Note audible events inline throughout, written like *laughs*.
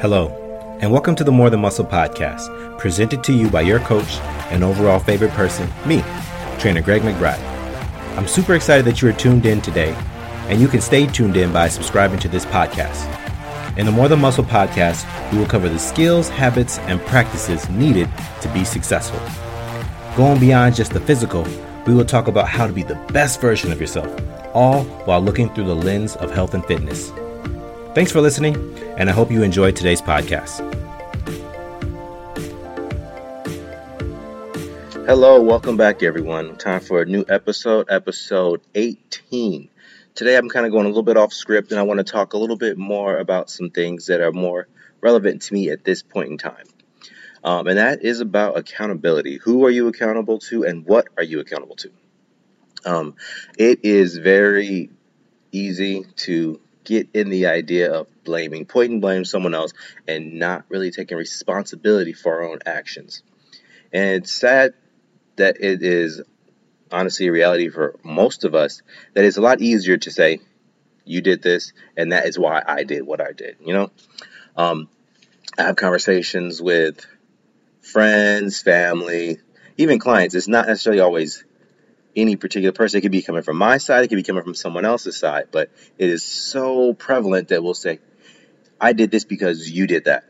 Hello, and welcome to the More Than Muscle podcast, presented to you by your coach and overall favorite person, me, trainer Greg McBride. I'm super excited that you are tuned in today, and you can stay tuned in by subscribing to this podcast. In the More Than Muscle podcast, we will cover the skills, habits, and practices needed to be successful. Going beyond just the physical, we will talk about how to be the best version of yourself, all while looking through the lens of health and fitness. Thanks for listening, and I hope you enjoyed today's podcast. Hello, welcome back, everyone. Time for a new episode, episode 18. Today, I'm kind of going a little bit off script, and I want to talk a little bit more about some things that are more relevant to me at this point in time. Um, and that is about accountability. Who are you accountable to, and what are you accountable to? Um, it is very easy to get in the idea of blaming, pointing blame someone else, and not really taking responsibility for our own actions. And it's sad that it is honestly a reality for most of us that it's a lot easier to say, you did this, and that is why I did what I did. You know, um, I have conversations with friends, family, even clients. It's not necessarily always any particular person. It could be coming from my side, it could be coming from someone else's side, but it is so prevalent that we'll say, I did this because you did that.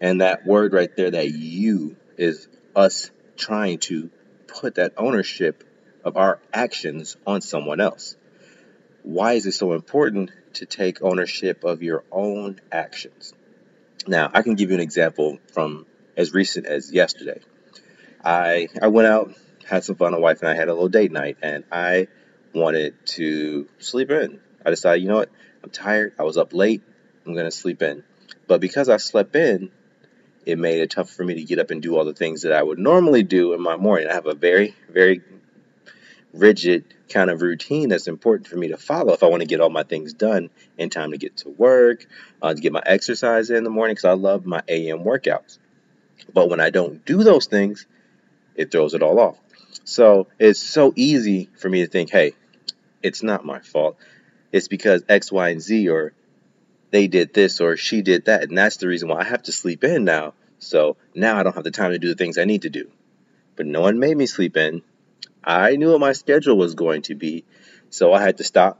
And that word right there, that you, is us trying to put that ownership of our actions on someone else. Why is it so important to take ownership of your own actions? Now, I can give you an example from as recent as yesterday. I I went out had some fun. My wife and I had a little date night, and I wanted to sleep in. I decided, you know what? I'm tired. I was up late. I'm going to sleep in. But because I slept in, it made it tough for me to get up and do all the things that I would normally do in my morning. I have a very, very rigid kind of routine that's important for me to follow if I want to get all my things done in time to get to work, uh, to get my exercise in the morning, because I love my AM workouts. But when I don't do those things, it throws it all off. So it's so easy for me to think, hey, it's not my fault. It's because X, Y, and Z, or they did this, or she did that. And that's the reason why I have to sleep in now. So now I don't have the time to do the things I need to do. But no one made me sleep in. I knew what my schedule was going to be. So I had to stop,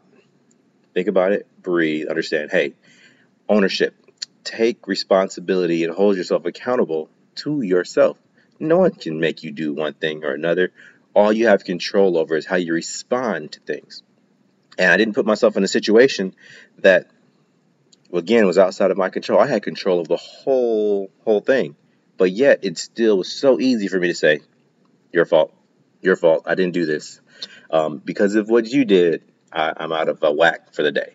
think about it, breathe, understand hey, ownership. Take responsibility and hold yourself accountable to yourself. No one can make you do one thing or another. All you have control over is how you respond to things. And I didn't put myself in a situation that, again, was outside of my control. I had control of the whole whole thing, but yet it still was so easy for me to say, "Your fault, your fault. I didn't do this um, because of what you did. I, I'm out of a whack for the day."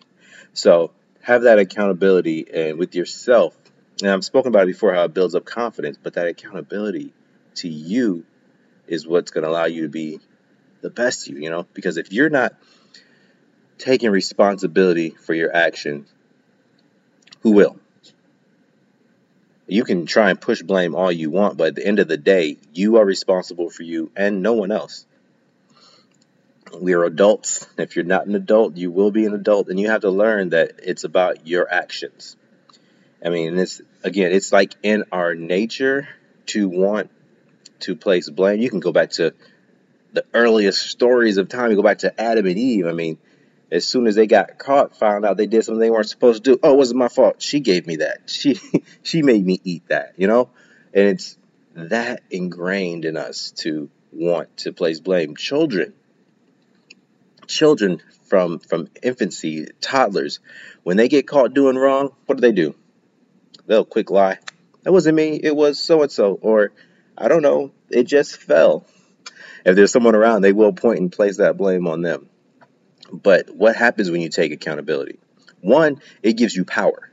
So have that accountability and with yourself. And I've spoken about it before how it builds up confidence, but that accountability to you is what's going to allow you to be the best you, you know? Because if you're not taking responsibility for your actions, who will? You can try and push blame all you want, but at the end of the day, you are responsible for you and no one else. We are adults. If you're not an adult, you will be an adult, and you have to learn that it's about your actions. I mean, it's again, it's like in our nature to want to place blame. You can go back to the earliest stories of time. You go back to Adam and Eve. I mean, as soon as they got caught, found out they did something they weren't supposed to do. Oh, it wasn't my fault. She gave me that. *laughs* She she made me eat that. You know, and it's that ingrained in us to want to place blame. Children, children from from infancy, toddlers, when they get caught doing wrong, what do they do? They'll quick lie. That wasn't me. It was so and so. Or I don't know, it just fell. If there's someone around, they will point and place that blame on them. But what happens when you take accountability? One, it gives you power.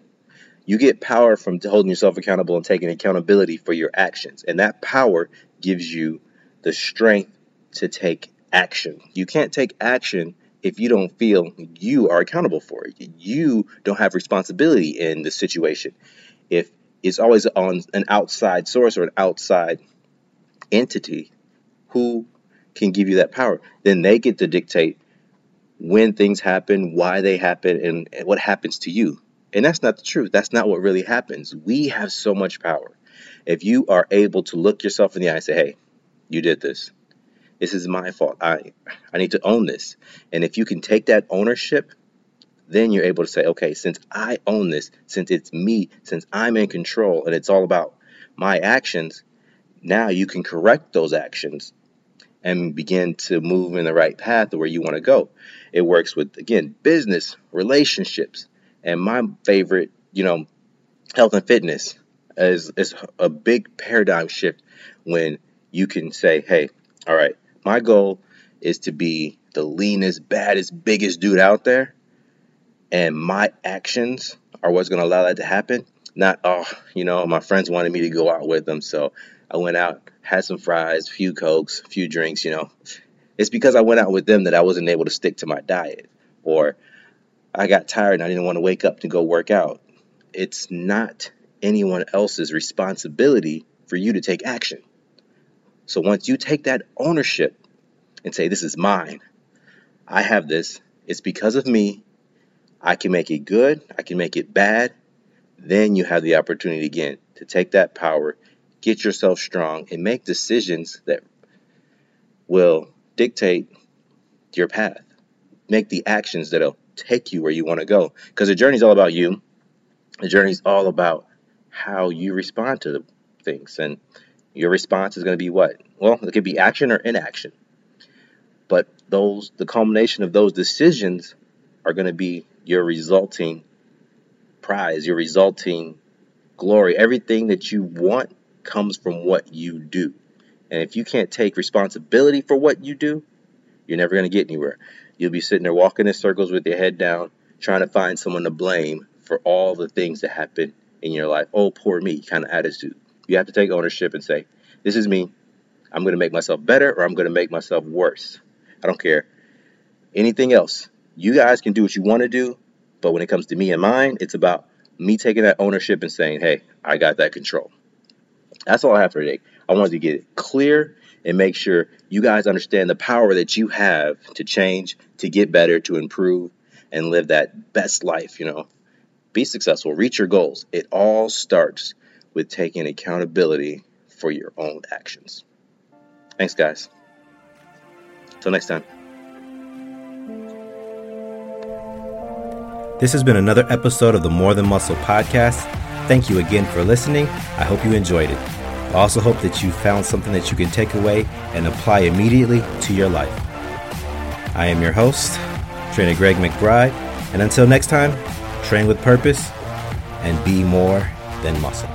You get power from holding yourself accountable and taking accountability for your actions. And that power gives you the strength to take action. You can't take action if you don't feel you are accountable for it. You don't have responsibility in the situation. If it's always on an outside source or an outside entity who can give you that power. Then they get to dictate when things happen, why they happen, and, and what happens to you. And that's not the truth. That's not what really happens. We have so much power. If you are able to look yourself in the eye and say, hey, you did this. This is my fault. I I need to own this. And if you can take that ownership, then you're able to say, okay, since I own this, since it's me, since I'm in control and it's all about my actions, now you can correct those actions and begin to move in the right path to where you want to go. It works with again business, relationships, and my favorite, you know, health and fitness is is a big paradigm shift when you can say, "Hey, all right, my goal is to be the leanest, baddest, biggest dude out there, and my actions are what's going to allow that to happen." Not, oh, you know, my friends wanted me to go out with them, so I went out, had some fries, few cokes, few drinks, you know. It's because I went out with them that I wasn't able to stick to my diet. Or I got tired and I didn't want to wake up to go work out. It's not anyone else's responsibility for you to take action. So once you take that ownership and say, This is mine, I have this, it's because of me, I can make it good, I can make it bad, then you have the opportunity again to take that power, get yourself strong, and make decisions that will dictate your path. Make the actions that'll take you where you want to go. Because the journey is all about you. The journey is all about how you respond to things. And your response is going to be what? Well, it could be action or inaction. But those the culmination of those decisions are going to be your resulting prize, your resulting glory. Everything that you want comes from what you do. And if you can't take responsibility for what you do, you're never going to get anywhere. You'll be sitting there walking in circles with your head down, trying to find someone to blame for all the things that happen in your life. Oh, poor me kind of attitude. You have to take ownership and say, This is me. I'm going to make myself better or I'm going to make myself worse. I don't care. Anything else. You guys can do what you want to do, but when it comes to me and mine, it's about me taking that ownership and saying, Hey, I got that control. That's all I have for today. I wanted to get it clear and make sure you guys understand the power that you have to change, to get better, to improve, and live that best life, you know. Be successful, reach your goals. It all starts with taking accountability for your own actions. Thanks, guys. Till next time. This has been another episode of the More Than Muscle podcast. Thank you again for listening. I hope you enjoyed it. I also hope that you found something that you can take away and apply immediately to your life. I am your host, Trainer Greg McBride, and until next time, train with purpose and be more than muscle.